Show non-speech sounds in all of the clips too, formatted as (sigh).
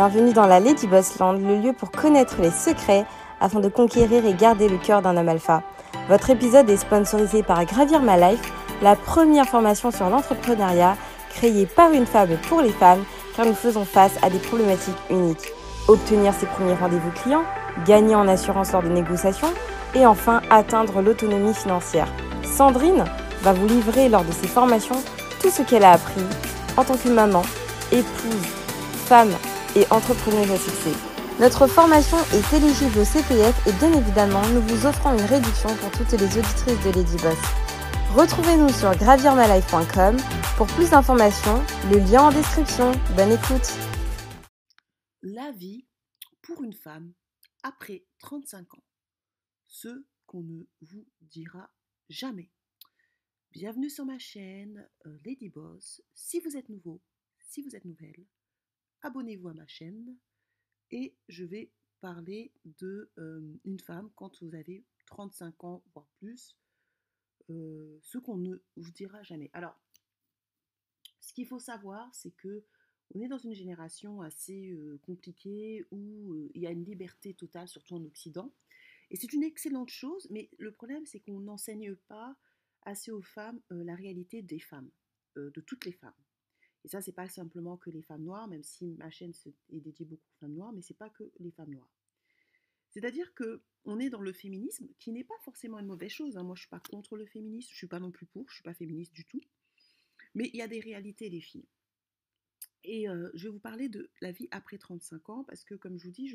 Bienvenue dans la Lady Boss Land, le lieu pour connaître les secrets afin de conquérir et garder le cœur d'un homme alpha. Votre épisode est sponsorisé par Gravir My Life, la première formation sur l'entrepreneuriat créée par une femme pour les femmes car nous faisons face à des problématiques uniques. Obtenir ses premiers rendez-vous clients, gagner en assurance lors de négociations et enfin atteindre l'autonomie financière. Sandrine va vous livrer lors de ses formations tout ce qu'elle a appris en tant que maman, épouse, femme et entrepreneuse à. Notre formation est éligible au CPF et bien évidemment, nous vous offrons une réduction pour toutes les auditrices de Lady Boss. Retrouvez-nous sur gravirmalife.com pour plus d'informations, le lien en description. Bonne écoute. La vie pour une femme après 35 ans. Ce qu'on ne vous dira jamais. Bienvenue sur ma chaîne euh, Lady Boss. Si vous êtes nouveau, si vous êtes nouvelle, abonnez-vous à ma chaîne et je vais parler de euh, une femme quand vous avez 35 ans voire plus, euh, ce qu'on ne vous dira jamais. Alors, ce qu'il faut savoir, c'est que on est dans une génération assez euh, compliquée où il y a une liberté totale, surtout en Occident. Et c'est une excellente chose, mais le problème, c'est qu'on n'enseigne pas assez aux femmes la réalité des femmes, de toutes les femmes. Et ça, c'est pas simplement que les femmes noires, même si ma chaîne est dédiée beaucoup aux femmes noires, mais c'est pas que les femmes noires. C'est-à-dire que on est dans le féminisme, qui n'est pas forcément une mauvaise chose. Hein. Moi, je suis pas contre le féminisme, je suis pas non plus pour, je suis pas féministe du tout. Mais il y a des réalités, les filles. Et euh, je vais vous parler de la vie après 35 ans, parce que comme je vous dis,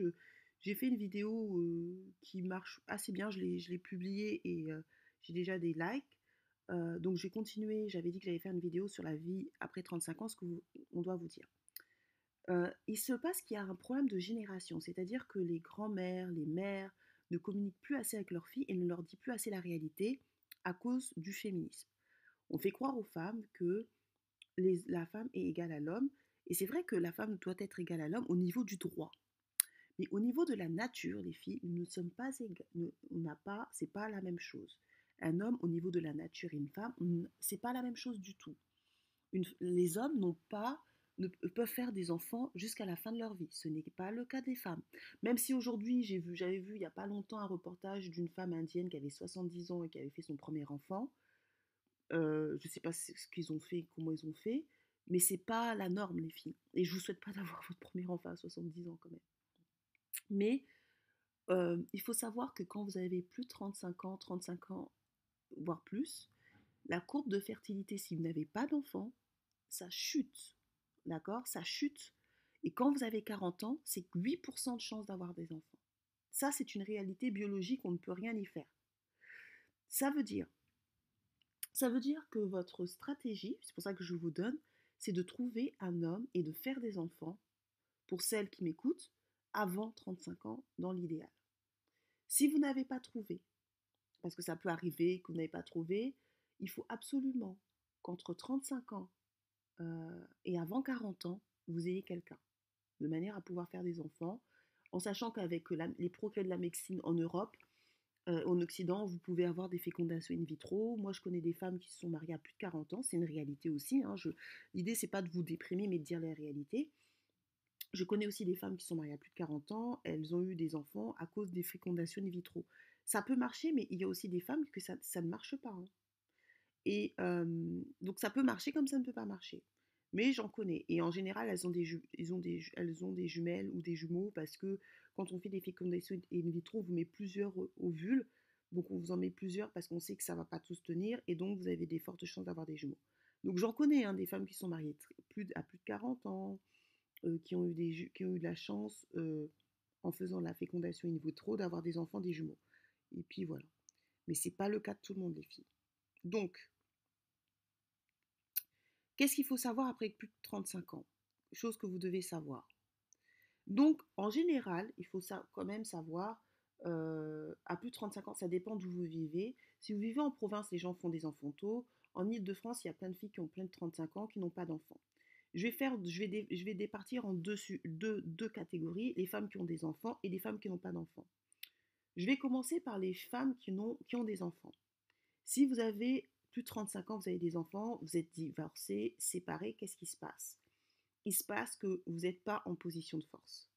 j'ai fait une vidéo euh, qui marche assez bien, je l'ai, je l'ai publiée et euh, j'ai déjà des likes. Donc j'ai continué, j'avais dit que j'allais faire une vidéo sur la vie après 35 ans, ce qu'on doit vous dire. Il se passe qu'il y a un problème de génération, c'est-à-dire que les grands-mères, les mères ne communiquent plus assez avec leurs filles et ne leur disent plus assez la réalité à cause du féminisme. On fait croire aux femmes que la femme est égale à l'homme, et c'est vrai que la femme doit être égale à l'homme au niveau du droit. Mais au niveau de la nature, les filles, nous ne sommes pas égales, on n'a pas, c'est pas la même chose un homme au niveau de la nature et une femme, c'est pas la même chose du tout. les hommes n'ont pas ne peuvent faire des enfants jusqu'à la fin de leur vie. Ce n'est pas le cas des femmes. Même si aujourd'hui, j'ai vu, j'avais vu il n'y a pas longtemps un reportage d'une femme indienne qui avait 70 ans et qui avait fait son premier enfant. Euh, je ne sais pas ce qu'ils ont fait, comment ils ont fait, mais c'est pas la norme, les filles. Et je vous souhaite pas (laughs) d'avoir votre premier enfant à 70 ans quand même. Mais euh, il faut savoir que quand vous avez plus de 35 ans, 35 ans voire plus, la courbe de fertilité, si vous n'avez pas d'enfant, ça chute. D'accord? Ça chute. Et quand vous avez 40 ans, c'est 8% de chance d'avoir des enfants. Ça, c'est une réalité biologique, on ne peut rien y faire. Ça veut dire, ça veut dire que votre stratégie, c'est pour ça que je vous donne, c'est de trouver un homme et de faire des enfants, pour celles qui m'écoutent, avant 35 ans dans l'idéal. Si vous n'avez pas trouvé, parce que ça peut arriver que vous n'avez pas trouvé, il faut absolument qu'entre 35 ans euh, et avant 40 ans, vous ayez quelqu'un, de manière à pouvoir faire des enfants, en sachant qu'avec les progrès de la médecine en Europe, euh, en Occident, vous pouvez avoir des fécondations in vitro. Moi, je connais des femmes qui se sont mariées à plus de 40 ans, c'est une réalité aussi. Hein. L'idée, c'est pas de vous déprimer, mais de dire la réalité. Je connais aussi des femmes qui sont mariées à plus de 40 ans, elles ont eu des enfants à cause des fécondations in vitro. Ça peut marcher, mais il y a aussi des femmes que ça, ne marche pas. Hein. Et donc ça peut marcher comme ça ne peut pas marcher. Mais j'en connais. Et en général, elles ont, des jumelles ou des jumeaux parce que quand on fait des fécondations in vitro, on vous met plusieurs ovules. Donc on vous en met plusieurs parce qu'on sait que ça ne va pas tous tenir. Et donc vous avez des fortes chances d'avoir des jumeaux. Donc j'en connais hein, des femmes qui sont mariées à plus de 40 ans, qui, ont eu des, qui ont eu de la chance, en faisant la fécondation in vitro, d'avoir des enfants, des jumeaux. Et puis voilà. Mais ce n'est pas le cas de tout le monde, les filles. Donc, qu'est-ce qu'il faut savoir après plus de 35 ans? Chose que vous devez savoir. Donc, en général, il faut quand même savoir, euh, à plus de 35 ans, ça dépend d'où vous vivez. Si vous vivez en province, les gens font des enfants tôt. En Ile-de-France, il y a plein de filles qui ont plein de 35 ans qui n'ont pas d'enfants. Je vais, faire, je, vais départir en deux, deux, deux catégories, les femmes qui ont des enfants et les femmes qui n'ont pas d'enfants. Je vais commencer par les femmes qui ont, des enfants. Si vous avez plus de 35 ans, vous avez des enfants, vous êtes divorcé, séparé, qu'est-ce qui se passe? Il se passe que vous n'êtes pas en position de force.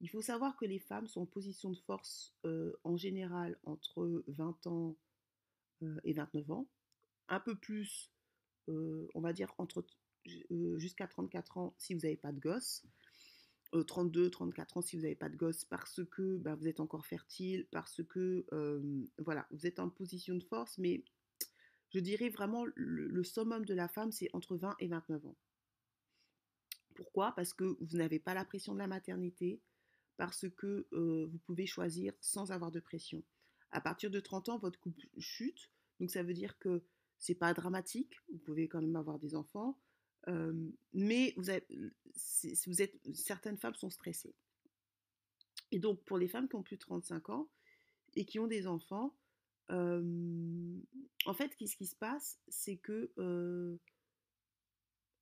Il faut savoir que les femmes sont en position de force en général entre 20 ans et 29 ans, un peu plus, on va dire entre jusqu'à 34 ans si vous n'avez pas de gosse, 32, 34 ans si vous n'avez pas de gosse parce que bah, vous êtes encore fertile, parce que voilà, vous êtes en position de force, mais je dirais vraiment le, summum de la femme, c'est entre 20 et 29 ans. Pourquoi? Parce que vous n'avez pas la pression de la maternité, parce que vous pouvez choisir sans avoir de pression. À partir de 30 ans, votre couple chute, donc ça veut dire que c'est pas dramatique, vous pouvez quand même avoir des enfants, mais vous, êtes, certaines femmes sont stressées. Et donc, pour les femmes qui ont plus de 35 ans et qui ont des enfants, en fait, ce qui se passe, c'est que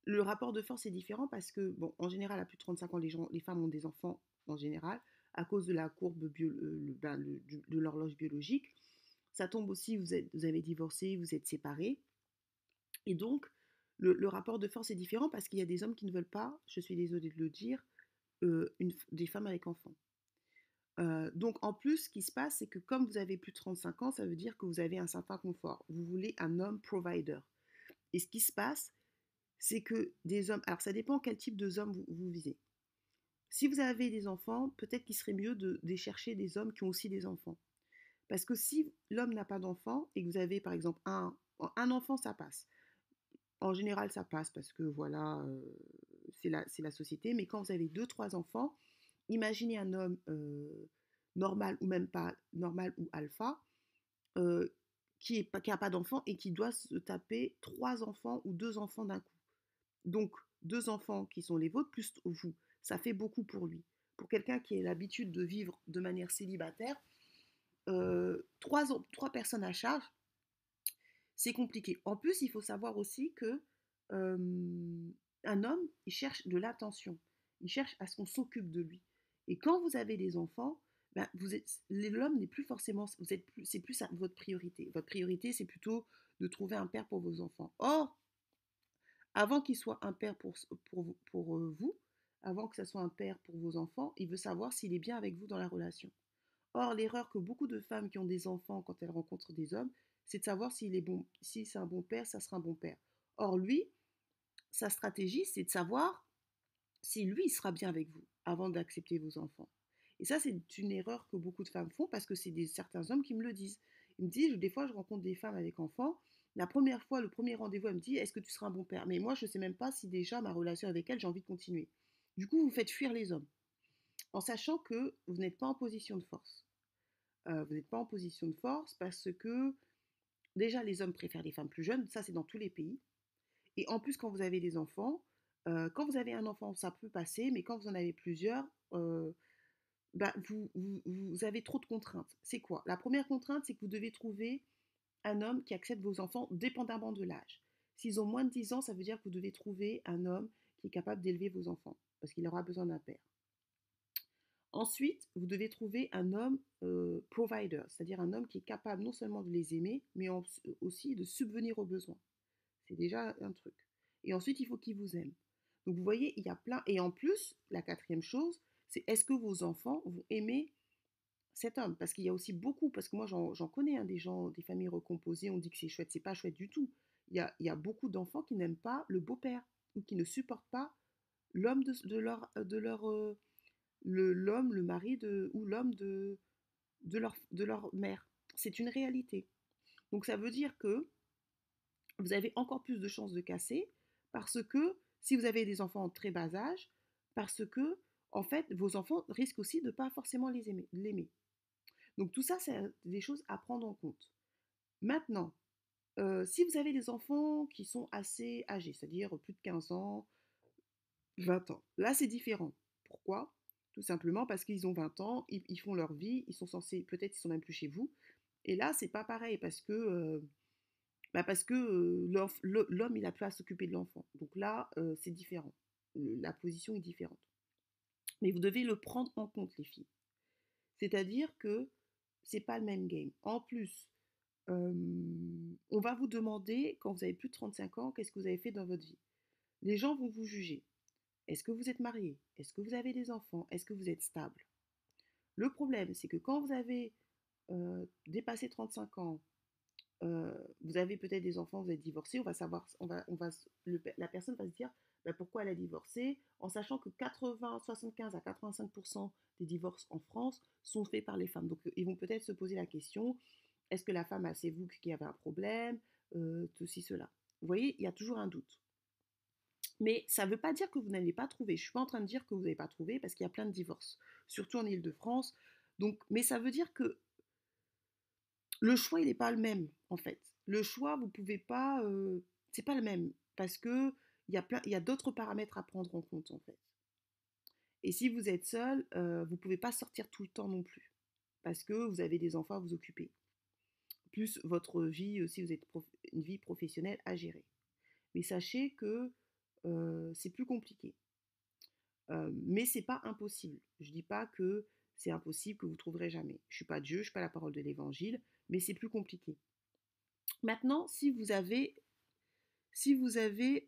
le rapport de force est différent parce que, bon, en général, à plus de 35 ans, les, femmes ont des enfants en général à cause de la courbe ben, de l'horloge biologique. Ça tombe aussi, vous, vous avez divorcé, vous êtes séparés. Et donc, le, rapport de force est différent parce qu'il y a des hommes qui ne veulent pas, je suis désolée de le dire, une, des femmes avec enfants. donc en plus, ce qui se passe, c'est que comme vous avez plus de 35 ans, ça veut dire que vous avez un certain confort. Vous voulez un homme provider. Et ce qui se passe, c'est que des hommes, alors ça dépend quel type de hommes vous, visez. Si vous avez des enfants, peut-être qu'il serait mieux de, chercher des hommes qui ont aussi des enfants. Parce que si l'homme n'a pas d'enfant et que vous avez par exemple un enfant, ça passe. En général, ça passe parce que voilà, c'est la, la, société. Mais quand vous avez deux, trois enfants, imaginez un homme normal ou même pas normal ou alpha qui n'a pas d'enfant et qui doit se taper trois enfants ou deux enfants d'un coup. Donc, deux enfants qui sont les vôtres, plus vous. Ça fait beaucoup pour lui. Pour quelqu'un qui a l'habitude de vivre de manière célibataire, trois, trois personnes à charge, c'est compliqué. En plus, il faut savoir aussi que un homme, il cherche de l'attention. Il cherche à ce qu'on s'occupe de lui. Et quand vous avez des enfants, ben, l'homme n'est plus forcément, vous êtes plus, c'est plus votre priorité. Votre priorité, c'est plutôt de trouver un père pour vos enfants. Or, avant qu'il soit un père pour, pour, pour vous, avant que ce soit un père pour vos enfants, il veut savoir s'il est bien avec vous dans la relation. Or, l'erreur que beaucoup de femmes qui ont des enfants quand elles rencontrent des hommes, c'est de savoir s'il est bon, si c'est un bon père, ça sera un bon père. Or, lui, sa stratégie, c'est de savoir si lui, il sera bien avec vous avant d'accepter vos enfants. Et ça, c'est une erreur que beaucoup de femmes font parce que c'est certains hommes qui me le disent. Ils me disent, des fois, je rencontre des femmes avec enfants. La première fois, le premier rendez-vous, elle me dit, est-ce que tu seras un bon père? Mais moi, je ne sais même pas si déjà ma relation avec elle, j'ai envie de continuer. Du coup, vous faites fuir les hommes en sachant que vous n'êtes pas en position de force. Euh, vous n'êtes pas en position de force parce que déjà les hommes préfèrent les femmes plus jeunes, ça c'est dans tous les pays. Et en plus quand vous avez des enfants, euh, quand vous avez un enfant ça peut passer, mais quand vous en avez plusieurs, euh, bah, vous, vous, avez trop de contraintes. C'est quoi? La première contrainte c'est que vous devez trouver un homme qui accepte vos enfants dépendamment de l'âge. S'ils ont moins de 10 ans, ça veut dire que vous devez trouver un homme qui est capable d'élever vos enfants, parce qu'il aura besoin d'un père. Ensuite, vous devez trouver un homme provider, c'est-à-dire un homme qui est capable non seulement de les aimer, mais aussi de subvenir aux besoins. C'est déjà un truc. Et ensuite, il faut qu'il vous aime. Donc vous voyez, il y a plein. Et en plus, la quatrième chose, c'est est-ce que vos enfants vont aimer cet homme? Parce qu'il y a aussi beaucoup, parce que moi j'en connais hein, des gens, des familles recomposées, on dit que c'est chouette, c'est pas chouette du tout. Il y a, beaucoup d'enfants qui n'aiment pas le beau-père ou qui ne supportent pas l'homme de, leur, de leur l'homme, le, mari de, ou l'homme de, de, leur, de leur mère. C'est une réalité. Donc ça veut dire que vous avez encore plus de chances de casser parce que si vous avez des enfants en très bas âge, parce que en fait vos enfants risquent aussi de ne pas forcément les aimer, l'aimer. Donc tout ça, c'est des choses à prendre en compte. Maintenant, euh, si vous avez des enfants qui sont assez âgés, c'est-à-dire plus de 15 ans, 20 ans, là c'est différent. Pourquoi? Tout simplement parce qu'ils ont 20 ans, ils, font leur vie, ils sont censés, peut-être ils sont même plus chez vous. Et là, c'est pas pareil parce que, euh, bah que euh, l'homme, il a plus à s'occuper de l'enfant. Donc là, euh, c'est différent. La position est différente. Mais vous devez le prendre en compte, les filles. C'est-à-dire que c'est pas le même game. En plus, on va vous demander, quand vous avez plus de 35 ans, qu'est-ce que vous avez fait dans votre vie. Les gens vont vous juger. Est-ce que vous êtes marié? Est-ce que vous avez des enfants? Est-ce que vous êtes stable? Le problème, c'est que quand vous avez euh, dépassé 35 ans, euh, vous avez peut-être des enfants, vous êtes divorcé, on va savoir, on va, on va, la personne va se dire bah, pourquoi elle a divorcé, en sachant que 80, 75 à 85% des divorces en France sont faits par les femmes. Donc ils vont peut-être se poser la question est-ce que la femme, c'est vous qui avez un problème euh, Ceci, cela? Vous voyez, il y a toujours un doute. Mais ça ne veut pas dire que vous n'allez pas trouver. Je ne suis pas en train de dire que vous n'avez pas trouvé parce qu'il y a plein de divorces, surtout en Ile-de-France. Mais ça veut dire que le choix, il n'est pas le même, en fait. Le choix, vous ne pouvez pas. Euh, c'est pas le même. Parce que il y a, d'autres paramètres à prendre en compte, en fait. Et si vous êtes seul, euh, vous ne pouvez pas sortir tout le temps non plus. Parce que vous avez des enfants à vous occuper. Plus votre vie, aussi, vous êtes une vie professionnelle à gérer. Mais sachez que euh, c'est plus compliqué. Mais c'est pas impossible. Je dis pas que c'est impossible, que vous trouverez jamais. Je suis pas Dieu, je suis pas la parole de l'Évangile, mais c'est plus compliqué. Maintenant, si vous avez, si vous avez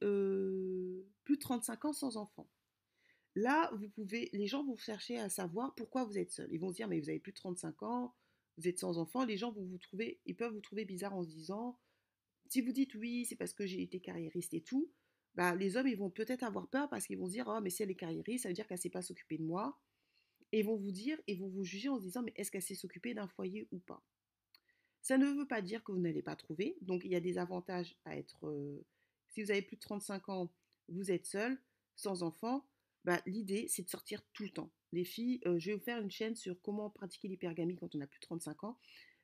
plus de 35 ans sans enfant, là, vous pouvez, les gens vont chercher à savoir pourquoi vous êtes seul. Ils vont se dire, mais vous avez plus de 35 ans, vous êtes sans enfant. Les gens vont vous trouver, ils peuvent vous trouver bizarre en se disant, si vous dites oui, c'est parce que j'ai été carriériste et tout, bah, les hommes, ils vont peut-être avoir peur parce qu'ils vont dire, oh, mais si elle est carriériste, ça veut dire qu'elle ne sait pas s'occuper de moi. Et ils vont vous dire, ils vont vous juger en se disant, mais est-ce qu'elle sait s'occuper d'un foyer ou pas? Ça ne veut pas dire que vous n'allez pas trouver. Donc, il y a des avantages à être... Euh, si vous avez plus de 35 ans, vous êtes seul, sans enfant, bah, l'idée, c'est de sortir tout le temps. Les filles, euh, je vais vous faire une chaîne sur comment pratiquer l'hypergamie quand on a plus de 35 ans.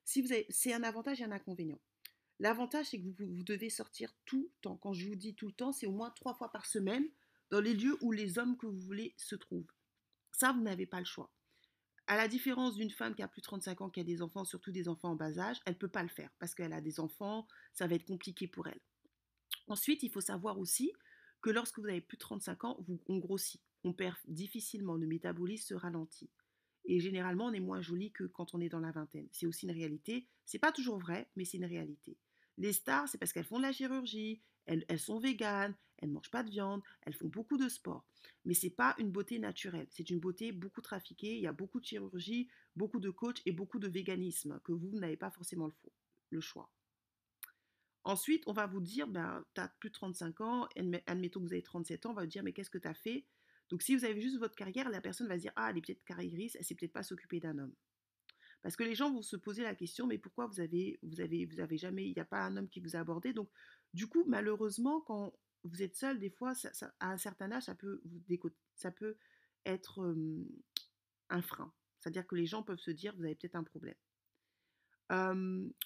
Si c'est un avantage et un inconvénient. L'avantage, c'est que vous, devez sortir tout le temps. Quand je vous dis tout le temps, c'est au moins trois fois par semaine dans les lieux où les hommes que vous voulez se trouvent. Ça, vous n'avez pas le choix. À la différence d'une femme qui a plus de 35 ans, qui a des enfants, surtout des enfants en bas âge, elle ne peut pas le faire parce qu'elle a des enfants, ça va être compliqué pour elle. Ensuite, il faut savoir aussi que lorsque vous avez plus de 35 ans, vous, on grossit. On perd difficilement, le métabolisme se ralentit. Et généralement, on est moins joli que quand on est dans la vingtaine. C'est aussi une réalité. C'est pas toujours vrai, mais c'est une réalité. Les stars, c'est parce qu'elles font de la chirurgie, elles, sont véganes, elles ne mangent pas de viande, elles font beaucoup de sport. Mais c'est pas une beauté naturelle, c'est une beauté beaucoup trafiquée. Il y a beaucoup de chirurgie, beaucoup de coach et beaucoup de véganisme que vous n'avez pas forcément le, le choix. Ensuite, on va vous dire, ben, tu as plus de 35 ans, admettons que vous avez 37 ans, on va vous dire, mais qu'est-ce que tu as fait Donc, si vous avez juste votre carrière, la personne va se dire, ah, elle est peut-être carriériste, elle sait peut-être pas s'occuper d'un homme. Parce que les gens vont se poser la question, mais pourquoi vous avez, vous avez, vous avez jamais, il n'y a pas un homme qui vous a abordé? Donc, du coup, malheureusement, quand vous êtes seul, des fois, à un certain âge, ça peut, ça peut être un frein. C'est-à-dire que les gens peuvent se dire, vous avez peut-être un problème.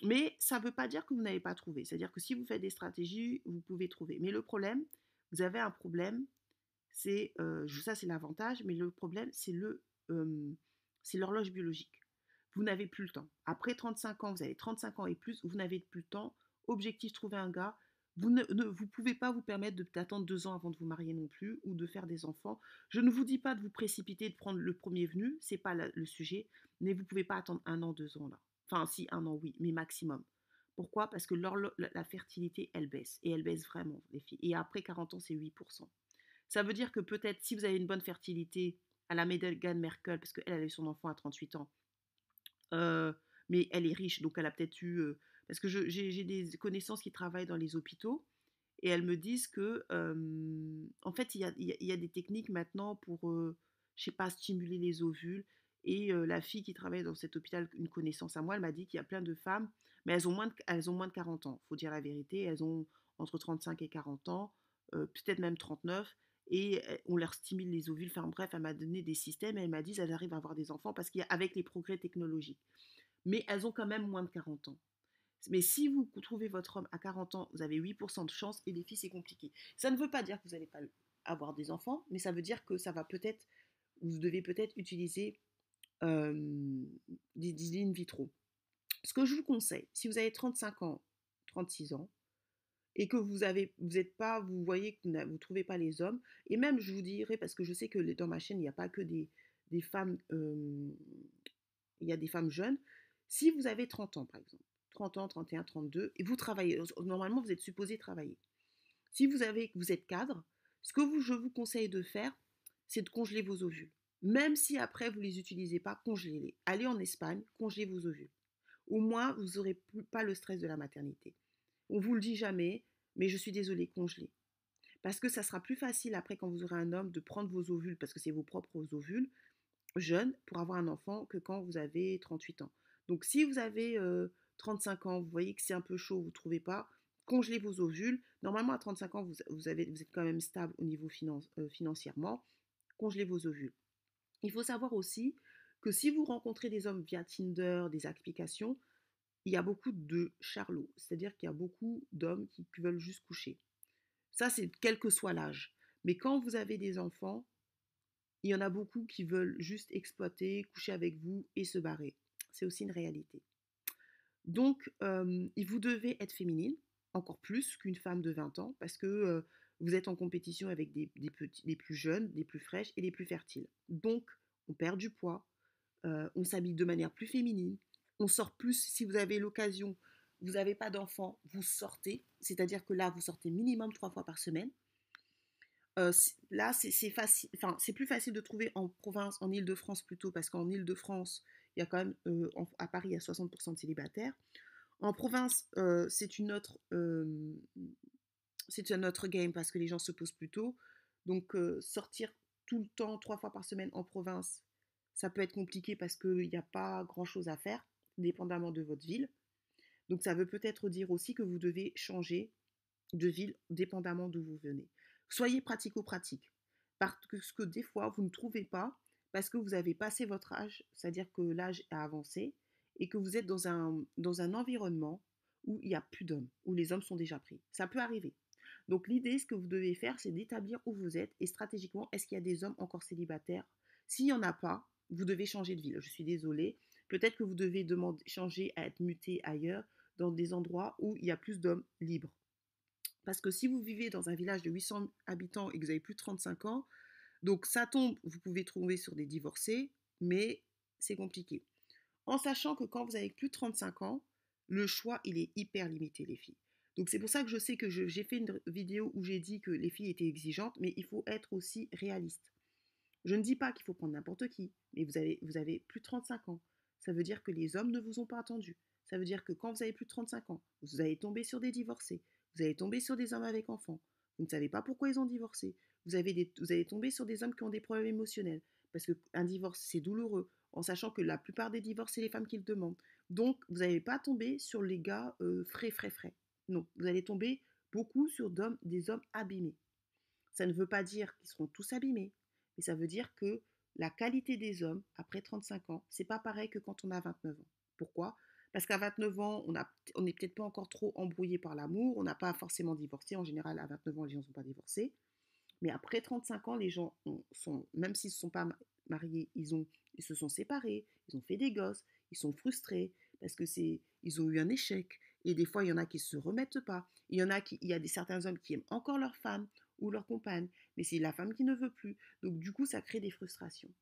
mais ça ne veut pas dire que vous n'avez pas trouvé. C'est-à-dire que si vous faites des stratégies, vous pouvez trouver. Mais le problème, vous avez un problème, c'est ça c'est l'avantage, mais le problème c'est l'horloge biologique vous n'avez plus le temps. Après 35 ans, vous avez 35 ans et plus, vous n'avez plus le temps. Objectif, trouver un gars. Vous ne pouvez pas vous permettre d'attendre deux ans avant de vous marier non plus ou de faire des enfants. Je ne vous dis pas de vous précipiter, de prendre le premier venu, c'est pas le sujet, mais vous pouvez pas attendre un an, deux ans là. Enfin, si, un an, oui, mais maximum. Pourquoi? Parce que la fertilité, elle baisse. Et elle baisse vraiment, les filles. Et après 40 ans, c'est 8%. Ça veut dire que peut-être, si vous avez une bonne fertilité à la Meghan Merkel, parce qu'elle a eu son enfant à 38 ans, mais elle est riche, donc elle a peut-être eu. parce que j'ai des connaissances qui travaillent dans les hôpitaux et elles me disent que, en fait, il y a, des techniques maintenant pour, je sais pas, stimuler les ovules. Et la fille qui travaille dans cet hôpital, une connaissance à moi, elle m'a dit qu'il y a plein de femmes, mais elles ont moins de, elles ont moins de 40 ans, faut dire la vérité. Elles ont entre 35 et 40 ans, peut-être même 39 et on leur stimule les ovules. Enfin bref, elle m'a donné des systèmes et elle m'a dit qu'elles arrivent à avoir des enfants parce qu'avec les progrès technologiques. Mais elles ont quand même moins de 40 ans. Mais si vous trouvez votre homme à 40 ans, vous avez 8% de chance et les filles, c'est compliqué. Ça ne veut pas dire que vous n'allez pas avoir des enfants, mais ça veut dire que ça va peut-être, vous devez peut-être utiliser des, des in vitro. Ce que je vous conseille, si vous avez 35 ans, 36 ans, et que vous avez, vous n'êtes pas, vous voyez vous ne trouvez pas les hommes, et même je vous dirais, parce que je sais que dans ma chaîne, il n'y a pas que des, des femmes, il y a des femmes jeunes, si vous avez 30 ans par exemple, 30 ans, 31, 32, et vous travaillez, normalement vous êtes supposé travailler. Si vous, avez, vous êtes cadre, Ce que je vous conseille de faire, c'est de congeler vos ovules. Même si après vous ne les utilisez pas, congelez-les. Allez en Espagne, congelez vos ovules. Au moins, vous n'aurez pas le stress de la maternité. On vous le dit jamais, mais je suis désolée, congelez. Parce que ça sera plus facile après quand vous aurez un homme de prendre vos ovules, parce que c'est vos propres ovules, jeunes, pour avoir un enfant que quand vous avez 38 ans. Donc si vous avez 35 euh, ans, vous voyez que c'est un peu chaud, vous ne trouvez pas, congelez vos ovules. Normalement, à 35 ans, vous, êtes quand même stable au niveau euh, financièrement. Congelez vos ovules. Il faut savoir aussi que si vous rencontrez des hommes via Tinder, des applications, il y a beaucoup de charlots, c'est-à-dire qu'il y a beaucoup d'hommes qui veulent juste coucher. Ça, c'est quel que soit l'âge. Mais quand vous avez des enfants, il y en a beaucoup qui veulent juste exploiter, coucher avec vous et se barrer. C'est aussi une réalité. Donc, euh, vous devez être féminine, encore plus qu'une femme de 20 ans, parce que euh, vous êtes en compétition avec des, plus jeunes, des plus fraîches et des plus fertiles. Donc, on perd du poids, euh, on s'habille de manière plus féminine, on sort plus si vous avez l'occasion, vous n'avez pas d'enfant, vous sortez, c'est-à-dire que là, vous sortez minimum trois fois par semaine. Euh, là, c'est plus facile de trouver en province, en Ile-de-France plutôt, parce qu'en Ile-de-France, il y a quand même, euh, à Paris, il y a 60% de célibataires. En province, c'est une autre, c'est un autre game parce que les gens se posent plus tôt. Donc, sortir tout le temps, trois fois par semaine en province, ça peut être compliqué parce qu'il n'y a pas grand-chose à faire, dépendamment de votre ville. Donc ça veut peut-être dire aussi que vous devez changer de ville dépendamment d'où vous venez. Soyez pratico-pratique. Parce que des fois, vous ne trouvez pas parce que vous avez passé votre âge, c'est-à-dire que l'âge a avancé, et que vous êtes dans un, dans un environnement où il n'y a plus d'hommes, où les hommes sont déjà pris. Ça peut arriver. Donc l'idée, ce que vous devez faire, c'est d'établir où vous êtes et stratégiquement, est-ce qu'il y a des hommes encore célibataires? S'il n'y en a pas, vous devez changer de ville. Je suis désolée. Peut-être que vous devez demander, changer à être muté ailleurs, dans des endroits où il y a plus d'hommes libres. Parce que si vous vivez dans un village de 800 habitants et que vous avez plus de 35 ans, donc ça tombe, vous pouvez trouver sur des divorcés, mais c'est compliqué. En sachant que quand vous avez plus de 35 ans, le choix, il est hyper limité, les filles. Donc c'est pour ça que je sais que j'ai fait une vidéo où j'ai dit que les filles étaient exigeantes, mais il faut être aussi réaliste. Je ne dis pas qu'il faut prendre n'importe qui, mais vous avez, vous avez plus de 35 ans. Ça veut dire que les hommes ne vous ont pas attendu. Ça veut dire que quand vous avez plus de 35 ans, vous allez tomber sur des divorcés, vous allez tomber sur des hommes avec enfants, vous ne savez pas pourquoi ils ont divorcé, vous, allez tomber sur des hommes qui ont des problèmes émotionnels, parce qu'un divorce, c'est douloureux, en sachant que la plupart des divorces, c'est les femmes qui le demandent. Donc, vous n'allez pas tomber sur les gars euh, frais, frais, frais. Non, vous allez tomber beaucoup sur des hommes abîmés. Ça ne veut pas dire qu'ils seront tous abîmés, mais ça veut dire que la qualité des hommes après 35 ans, c'est pas pareil que quand on a 29 ans. Pourquoi? Parce qu'à 29 ans, on n'est peut-être pas encore trop embrouillé par l'amour, on n'a pas forcément divorcé. En général, à 29 ans, les gens ne sont pas divorcés. Mais après 35 ans, les gens même s'ils ne sont pas mariés, ils, ont, ils se sont séparés, ils ont fait des gosses, ils sont frustrés parce que c'est, ils ont eu un échec, et des fois, il y en a qui ne se remettent pas. Il y en a qui, il y a des certains hommes qui aiment encore leur femme ou leur compagne, mais c'est la femme qui ne veut plus. Donc, du coup, ça crée des frustrations.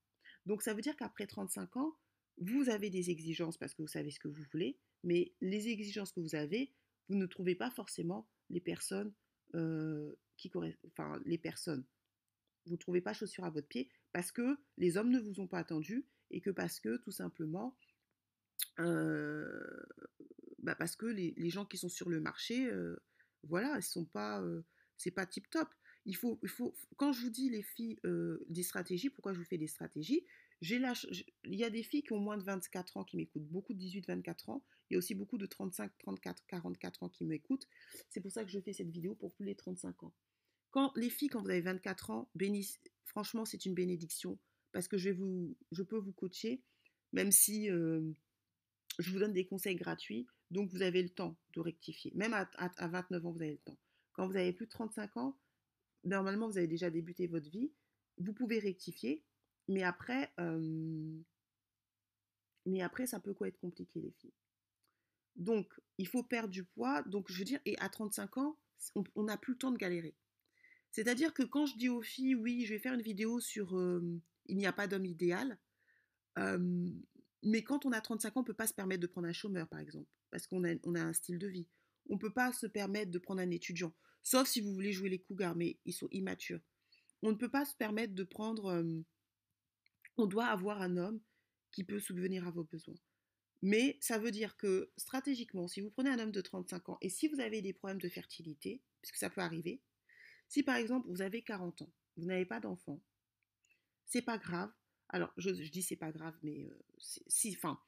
Donc, ça veut dire qu'après 35 ans, vous avez des exigences parce que vous savez ce que vous voulez, mais les exigences que vous avez, vous ne trouvez pas forcément les personnes euh, qui enfin les personnes. Vous ne trouvez pas chaussures à votre pied parce que les hommes ne vous ont pas attendu et que parce que tout simplement euh, bah, parce que les, gens qui sont sur le marché, euh, voilà, ils sont pas, c'est pas tip top. Il faut, il faut, quand je vous dis les filles des stratégies, pourquoi je vous fais des stratégies? J'ai il y a des filles qui ont moins de 24 ans qui m'écoutent, beaucoup de 18-24 ans. Il y a aussi beaucoup de 35, 34, 44 ans qui m'écoutent. C'est pour ça que je fais cette vidéo pour plus les 35 ans. Quand les filles, quand vous avez 24 ans, franchement, c'est une bénédiction parce que je, vais vous, je peux vous coacher, même si je vous donne des conseils gratuits, donc vous avez le temps de rectifier. Même à, 29 ans, vous avez le temps. Quand vous avez plus de 35 ans, normalement, vous avez déjà débuté votre vie, vous pouvez rectifier, mais après, mais après, ça peut quoi être compliqué, les filles? Donc, il faut perdre du poids. Donc, je veux dire, et à 35 ans, on n'a plus le temps de galérer. C'est-à-dire que quand je dis aux filles, oui, je vais faire une vidéo sur il n'y a pas d'homme idéal, mais quand on a 35 ans, on ne peut pas se permettre de prendre un chômeur, par exemple, parce qu'on a, on a un style de vie. On ne peut pas se permettre de prendre un étudiant, sauf si vous voulez jouer les cougars, mais ils sont immatures. on ne peut pas se permettre de prendre... on doit avoir un homme qui peut subvenir à vos besoins. Mais ça veut dire que stratégiquement, si vous prenez un homme de 35 ans et si vous avez des problèmes de fertilité, puisque ça peut arriver, si par exemple vous avez 40 ans, vous n'avez pas d'enfant, c'est pas grave. Alors je, dis c'est pas grave, mais si, enfin,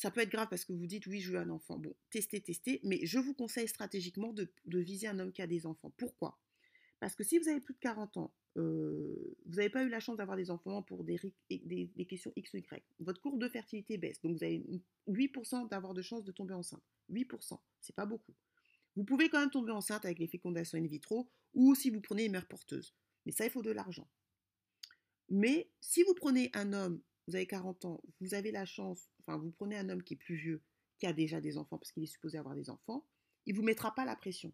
ça peut être grave parce que vous dites oui, je veux un enfant. Bon, testez, testez, mais je vous conseille stratégiquement de, viser un homme qui a des enfants. Pourquoi? Parce que si vous avez plus de 40 ans, vous n'avez pas eu la chance d'avoir des enfants pour des, questions X ou Y. Votre courbe de fertilité baisse, donc vous avez 8% d'avoir de chance de tomber enceinte. 8%, c'est pas beaucoup. Vous pouvez quand même tomber enceinte avec les fécondations in vitro ou si vous prenez une mère porteuse. Mais ça, il faut de l'argent. Mais si vous prenez un homme vous avez 40 ans, vous avez la chance, enfin, vous prenez un homme qui est plus vieux, qui a déjà des enfants, parce qu'il est supposé avoir des enfants, il ne vous mettra pas la pression.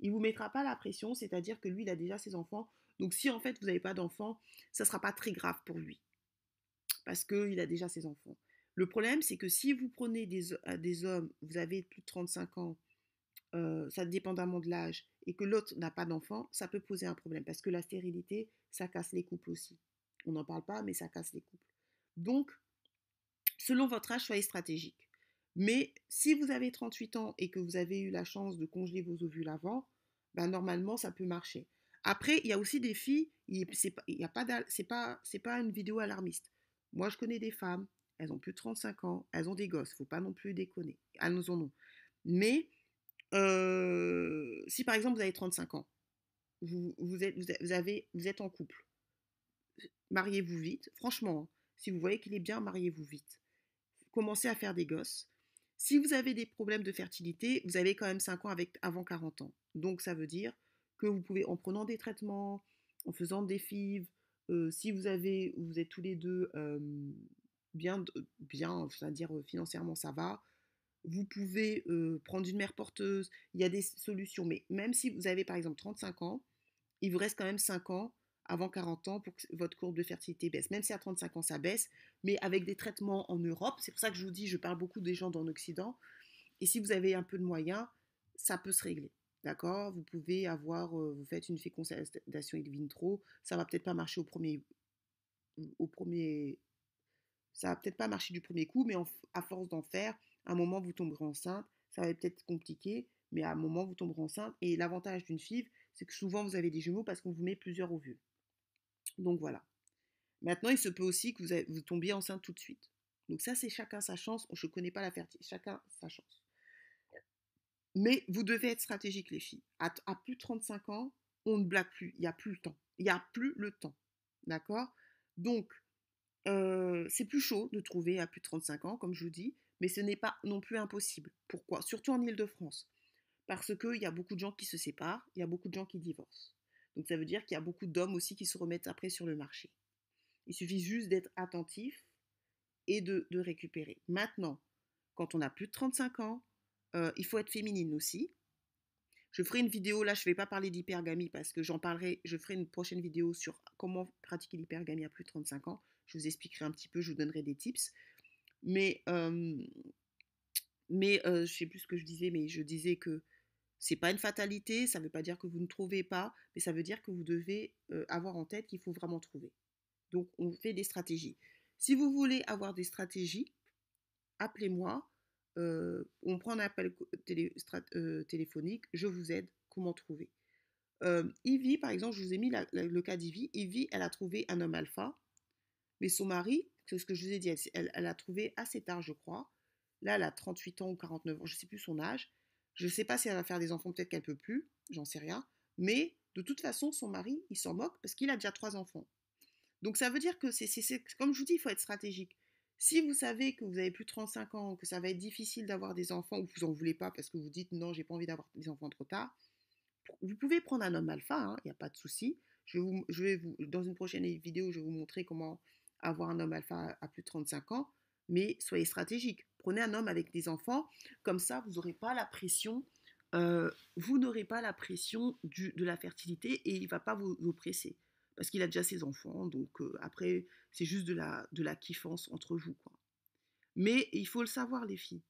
Il ne vous mettra pas la pression, c'est-à-dire que lui, il a déjà ses enfants. Donc, si en fait, vous n'avez pas d'enfants, ça ne sera pas très grave pour lui. Parce qu'il a déjà ses enfants. Le problème, c'est que si vous prenez des, euh, hommes, vous avez plus de 35 ans, euh, ça dépendamment de l'âge, et que l'autre n'a pas d'enfants, ça peut poser un problème. Parce que la stérilité, ça casse les couples aussi. On n'en parle pas, mais ça casse les couples. Donc, selon votre âge, soyez stratégique. Mais si vous avez 38 ans et que vous avez eu la chance de congeler vos ovules avant, ben normalement, ça peut marcher. Après, il y a aussi des filles, c'est pas, pas, pas une vidéo alarmiste. Moi, je connais des femmes, elles ont plus de 35 ans, elles ont des gosses, faut pas non plus déconner. Elles en ont. Mais euh, si par exemple vous avez 35 ans, vous êtes en couple, mariez-vous vite. Franchement, hein, si vous voyez qu'il est bien, mariez-vous vite. Commencez à faire des gosses. Si vous avez des problèmes de fertilité, vous avez quand même 5 ans avec, avant 40 ans. Donc ça veut dire que vous pouvez, en prenant des traitements, en faisant des FIV, euh, si vous avez, vous êtes tous les deux bien, bien, c'est-à-dire euh, financièrement ça va, vous pouvez euh, prendre une mère porteuse, il y a des solutions. Mais même si vous avez par exemple 35 ans, il vous reste quand même 5 ans avant 40 ans pour que votre courbe de fertilité baisse. Même si à 35 ans ça baisse, mais avec des traitements en Europe, c'est pour ça que je vous dis, je parle beaucoup des gens dans l'Occident, et si vous avez un peu de moyens, ça peut se régler. D'accord? Vous pouvez avoir, euh, vous faites une fécondation in vitro, ça va peut-être pas marcher au premier, au premier, ça va peut-être pas marcher du premier coup, mais à force d'en faire, à un moment vous tomberez enceinte, ça va peut-être compliqué, mais à un moment vous tomberez enceinte. Et l'avantage d'une FIV, c'est que souvent vous avez des jumeaux parce qu'on vous met plusieurs ovules. Donc voilà. Maintenant, il se peut aussi que vous, tombiez enceinte tout de suite. Donc ça, c'est chacun sa chance. Je ne connais pas la fertilité. Chacun sa chance. Mais vous devez être stratégique, les filles. À, plus de 35 ans, on ne blague plus. Il n'y a plus le temps. Il n'y a plus le temps. D'accord? Donc, euh, c'est plus chaud de trouver à plus de 35 ans, comme je vous dis, mais ce n'est pas non plus impossible. Pourquoi? Surtout en Ile-de-France. Parce qu'il y a beaucoup de gens qui se séparent, il y a beaucoup de gens qui divorcent. Donc ça veut dire qu'il y a beaucoup d'hommes aussi qui se remettent après sur le marché. Il suffit juste d'être attentif et de, récupérer. Maintenant, quand on a plus de 35 ans, euh, il faut être féminine aussi. Je ferai une vidéo, là je ne vais pas parler d'hypergamie parce que j'en parlerai, je ferai une prochaine vidéo sur comment pratiquer l'hypergamie à plus de 35 ans. Je vous expliquerai un petit peu, je vous donnerai des tips. Mais, euh, mais euh, je ne sais plus ce que je disais, mais je disais que c'est pas une fatalité, ça ne veut pas dire que vous ne trouvez pas, mais ça veut dire que vous devez avoir en tête qu'il faut vraiment trouver. Donc on fait des stratégies. Si vous voulez avoir des stratégies, appelez-moi. on prend un appel téléphonique, je vous aide comment trouver. Ivy, par exemple, je vous ai mis le cas d'Ivy. Ivy, elle a trouvé un homme alpha, mais son mari, c'est ce que je vous ai dit, elle, elle, a trouvé assez tard, je crois. Là, elle a 38 ans ou 49 ans, je ne sais plus son âge. Je ne sais pas si elle va faire des enfants, peut-être qu'elle peut plus, j'en sais rien. Mais de toute façon, son mari, il s'en moque parce qu'il a déjà trois enfants. Donc ça veut dire que comme je vous dis, il faut être stratégique. Si vous savez que vous avez plus de 35 ans, que ça va être difficile d'avoir des enfants, ou que vous n'en voulez pas parce que vous dites non, j'ai pas envie d'avoir des enfants trop tard, vous pouvez prendre un homme alpha, il hein, n'y a pas de souci. Je, dans une prochaine vidéo, je vais vous montrer comment avoir un homme alpha à plus de 35 ans, mais soyez stratégique. Prenez un homme avec des enfants, comme ça vous n'aurez pas la pression, euh, vous n'aurez pas la pression de la fertilité et il ne va pas vous, oppresser. Parce qu'il a déjà ses enfants, donc euh, après c'est juste de la, de la kiffance entre vous. Quoi. Mais il faut le savoir les filles.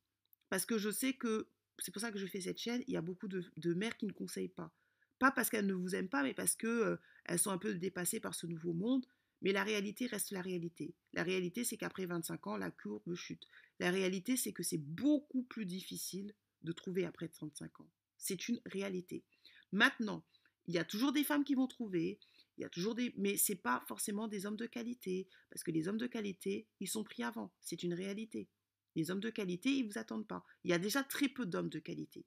Parce que je sais que, c'est pour ça que je fais cette chaîne, il y a beaucoup de, mères qui ne conseillent pas. Pas parce qu'elles ne vous aiment pas, mais parce qu'elles elles sont un peu dépassées par ce nouveau monde. Mais la réalité reste la réalité. La réalité, c'est qu'après 25 ans, la courbe chute. La réalité, c'est que c'est beaucoup plus difficile de trouver après 35 ans. C'est une réalité. Maintenant, il y a toujours des femmes qui vont trouver, il y a toujours des mais c'est pas forcément des hommes de qualité parce que les hommes de qualité, ils sont pris avant, c'est une réalité. Les hommes de qualité, ils vous attendent pas. Il y a déjà très peu d'hommes de qualité.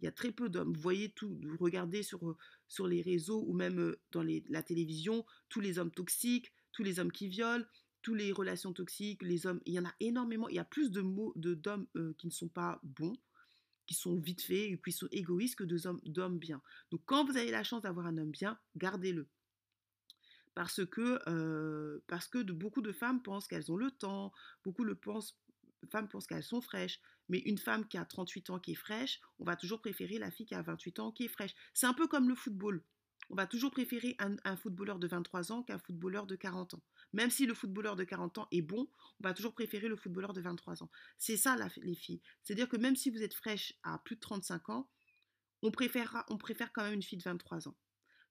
Il y a très peu d'hommes. Vous voyez tout, vous regardez sur, sur les réseaux ou même dans la télévision, tous les hommes toxiques, tous les hommes qui violent, toutes les relations toxiques, les hommes, il y en a énormément. Il y a plus de mots de d'hommes qui ne sont pas bons, qui sont vite faits et qui sont égoïstes que d'hommes bien. Donc quand vous avez la chance d'avoir un homme bien, gardez-le. Parce que, parce que beaucoup de femmes pensent qu'elles ont le temps, beaucoup de femmes pensent qu'elles sont fraîches, mais une femme qui a 38 ans qui est fraîche, on va toujours préférer la fille qui a 28 ans qui est fraîche. C'est un peu comme le football on va toujours préférer un, footballeur de 23 ans qu'un footballeur de 40 ans. Même si le footballeur de 40 ans est bon, on va toujours préférer le footballeur de 23 ans. C'est ça, les filles. C'est-à-dire que même si vous êtes fraîche à plus de 35 ans, on, préférera, on préfère quand même une fille de 23 ans.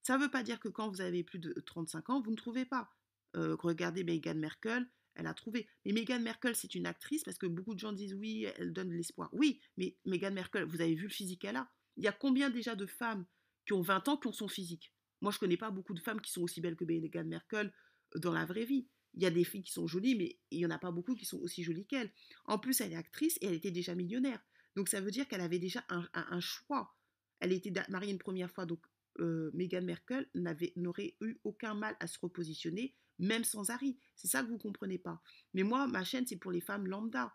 Ça ne veut pas dire que quand vous avez plus de 35 ans, vous ne trouvez pas. Euh, regardez Meghan Merkel, elle a trouvé. Mais Meghan Merkel, c'est une actrice parce que beaucoup de gens disent oui, elle donne de l'espoir. Oui, mais Meghan Merkel, vous avez vu le physique qu'elle a. Il y a combien déjà de femmes qui ont 20 ans, qui ont son physique. Moi, je connais pas beaucoup de femmes qui sont aussi belles que Meghan Merkel euh, dans la vraie vie. Il y a des filles qui sont jolies, mais il n'y en a pas beaucoup qui sont aussi jolies qu'elle. En plus, elle est actrice et elle était déjà millionnaire. Donc ça veut dire qu'elle avait déjà un, choix. Elle était mariée une première fois, donc euh, Meghan Merkel n'aurait eu aucun mal à se repositionner, même sans Harry. C'est ça que vous comprenez pas. Mais moi, ma chaîne, c'est pour les femmes lambda.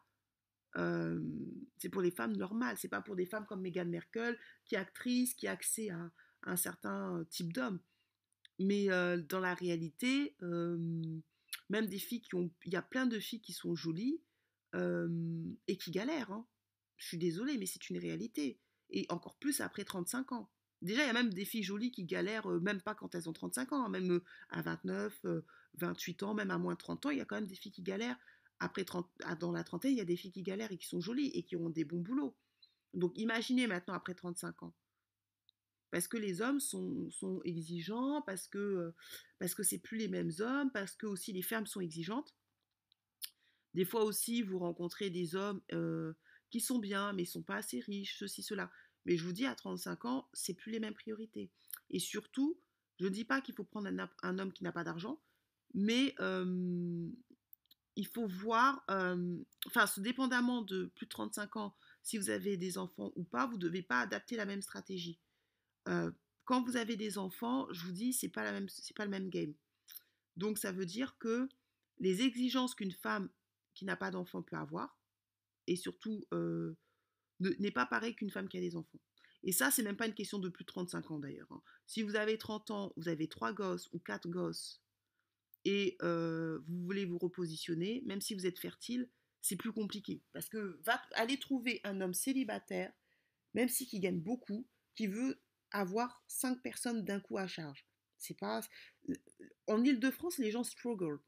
Euh, c'est pour les femmes normales. C'est pas pour des femmes comme Meghan Merkel, qui est actrice, qui a accès à, un certain type d'homme. Mais dans la réalité, même des filles qui ont... Il y a plein de filles qui sont jolies et qui galèrent. Hein. Je suis désolée, mais c'est une réalité. Et encore plus après 35 ans. Déjà, il y a même des filles jolies qui galèrent, même pas quand elles ont 35 ans, hein, même à 29, 28 ans, même à moins de 30 ans, il y a quand même des filles qui galèrent. Après 30, dans la trentaine, il y a des filles qui galèrent et qui sont jolies et qui ont des bons boulots. Donc imaginez maintenant après 35 ans parce que les hommes sont, exigeants, parce que parce que c'est plus les mêmes hommes, parce que aussi les femmes sont exigeantes. Des fois aussi, vous rencontrez des hommes qui sont bien, mais ils sont pas assez riches, ceci, cela. Mais je vous dis, à 35 ans, c'est plus les mêmes priorités. Et surtout, je ne dis pas qu'il faut prendre un, homme qui n'a pas d'argent, mais il faut voir, enfin, dépendamment de plus de 35 ans, si vous avez des enfants ou pas, vous ne devez pas adapter la même stratégie quand vous avez des enfants, je vous dis, c'est pas pas le même game. Donc ça veut dire que les exigences qu'une femme qui n'a pas d'enfant peut avoir, et surtout n'est pas pareil qu'une femme qui a des enfants. Et ça, c'est même pas une question de plus de 35 ans d'ailleurs. Hein. Si vous avez 30 ans, vous avez trois gosses ou quatre gosses, et vous voulez vous repositionner, même si vous êtes fertile, c'est plus compliqué. Parce que va aller trouver un homme célibataire, même si qui gagne beaucoup, qui veut avoir cinq personnes d'un coup à charge. C'est pas. En Ile-de-France, les gens struggle.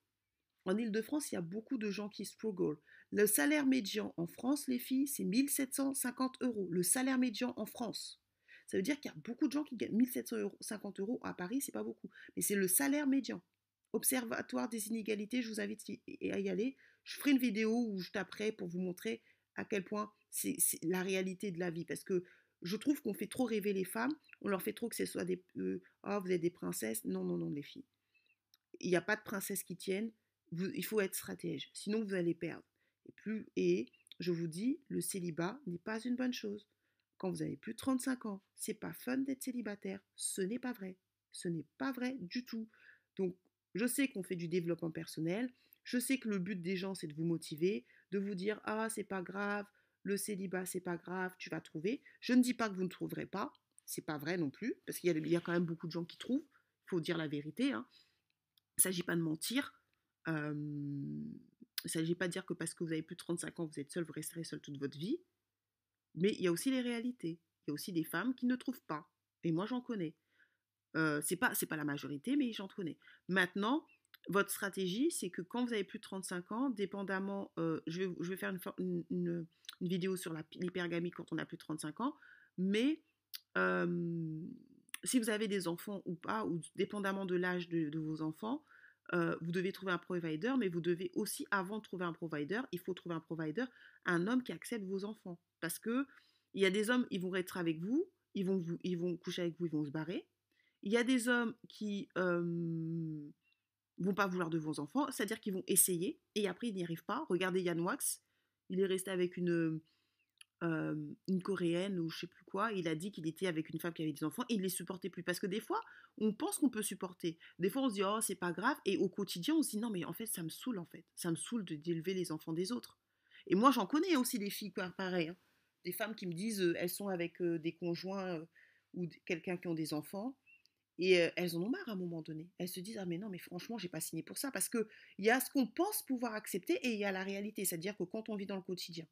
En Ile-de-France, il y a beaucoup de gens qui struggle. Le salaire médian en France, les filles, c'est 1750 euros. Le salaire médian en France. Ça veut dire qu'il y a beaucoup de gens qui gagnent 1750 euros à Paris, c'est pas beaucoup. Mais c'est le salaire médian. Observatoire des inégalités, je vous invite à y aller. Je ferai une vidéo où je taperai pour vous montrer à quel point c'est la réalité de la vie. Parce que je trouve qu'on fait trop rêver les femmes, on leur fait trop que ce soit des... Euh, oh, vous êtes des princesses. Non, non, non, les filles. Il n'y a pas de princesses qui tiennent. il faut être stratège, sinon vous allez perdre. Et je vous dis, le célibat n'est pas une bonne chose. Quand vous avez plus de 35 ans, c'est pas fun d'être célibataire. Ce n'est pas vrai. Ce n'est pas vrai du tout. Donc, je sais qu'on fait du développement personnel. Je sais que le but des gens, c'est de vous motiver, de vous dire Ah, c'est pas grave, le célibat, c'est pas grave, tu vas trouver. Je ne dis pas que vous ne trouverez pas, c'est pas vrai non plus, parce qu'il y, a quand même beaucoup de gens qui trouvent, il faut dire la vérité. Hein. Il ne s'agit pas de mentir. il ne s'agit pas de dire que parce que vous avez plus de 35 ans, vous êtes seul, vous resterez seul toute votre vie. Mais il y a aussi les réalités. Il y a aussi des femmes qui ne trouvent pas. Et moi, j'en connais. Euh, c'est pas, pas la majorité, mais j'en connais. Maintenant, votre stratégie, c'est que quand vous avez plus de 35 ans, dépendamment, je, vais, je, vais, faire une, une, vidéo sur l'hypergamie quand on a plus de 35 ans, mais si vous avez des enfants ou pas, ou dépendamment de l'âge de, vos enfants, vous devez trouver un provider, mais vous devez aussi, avant de trouver un provider, il faut trouver un provider, un homme qui accepte vos enfants. Parce que il y a des hommes, ils vont être avec vous, ils vont, vous, ils vont coucher avec vous, ils vont se barrer. Il y a des hommes qui euh, vont pas vouloir de vos enfants, c'est-à-dire qu'ils vont essayer et après ils n'y arrivent pas. Regardez Yann Wax, il est resté avec une, coréenne ou je sais plus quoi, il a dit qu'il était avec une femme qui avait des enfants et il les supportait plus. Parce que des fois, on pense qu'on peut supporter. Des fois, on se dit, oh, c'est pas grave. Et au quotidien, on se dit, non, mais en fait, ça me saoule, en fait. Ça me saoule d'élever les enfants des autres. Et moi, j'en connais aussi des filles, pareil. Hein. Des femmes qui me disent, euh, elles sont avec des conjoints ou quelqu'un qui ont des enfants. Et elles en ont marre à un moment donné. Elles se disent Ah, mais non, mais franchement, j'ai pas signé pour ça. Parce qu'il y a ce qu'on pense pouvoir accepter et il y a la réalité. C'est-à-dire que quand on vit dans le quotidien.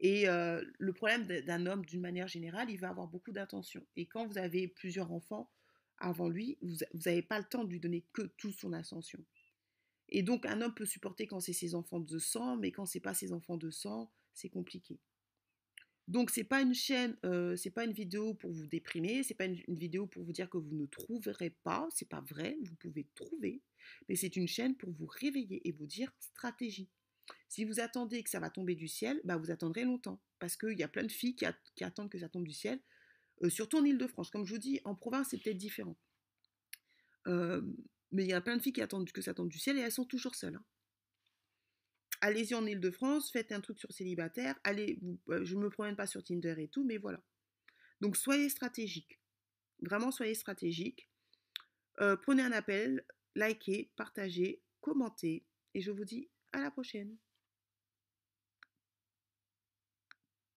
Et le problème d'un homme, d'une manière générale, il va avoir beaucoup d'attention. Et quand vous avez plusieurs enfants avant lui, vous n'avez pas le temps de lui donner que toute son attention. Et donc, un homme peut supporter quand c'est ses enfants de sang, mais quand c'est pas ses enfants de sang, c'est compliqué. Donc c'est pas une chaîne, euh, c'est pas une vidéo pour vous déprimer, c'est pas une, vidéo pour vous dire que vous ne trouverez pas, c'est pas vrai, vous pouvez trouver, mais c'est une chaîne pour vous réveiller et vous dire stratégie. Si vous attendez que ça va tomber du ciel, bah vous attendrez longtemps, parce qu'il y a plein de filles qui, attendent que ça tombe du ciel, surtout en Ile-de-France. Comme je vous dis, en province c'est peut-être différent, mais il y a plein de filles qui attendent que ça tombe du ciel et elles sont toujours seules. Hein allez-y en Ile-de-France, faites un truc sur célibataire, allez, euh, je ne me promène pas sur Tinder et tout, mais voilà. Donc soyez stratégique. Vraiment, soyez stratégique. Euh, prenez un appel, likez, partagez, commentez, et je vous dis à la prochaine.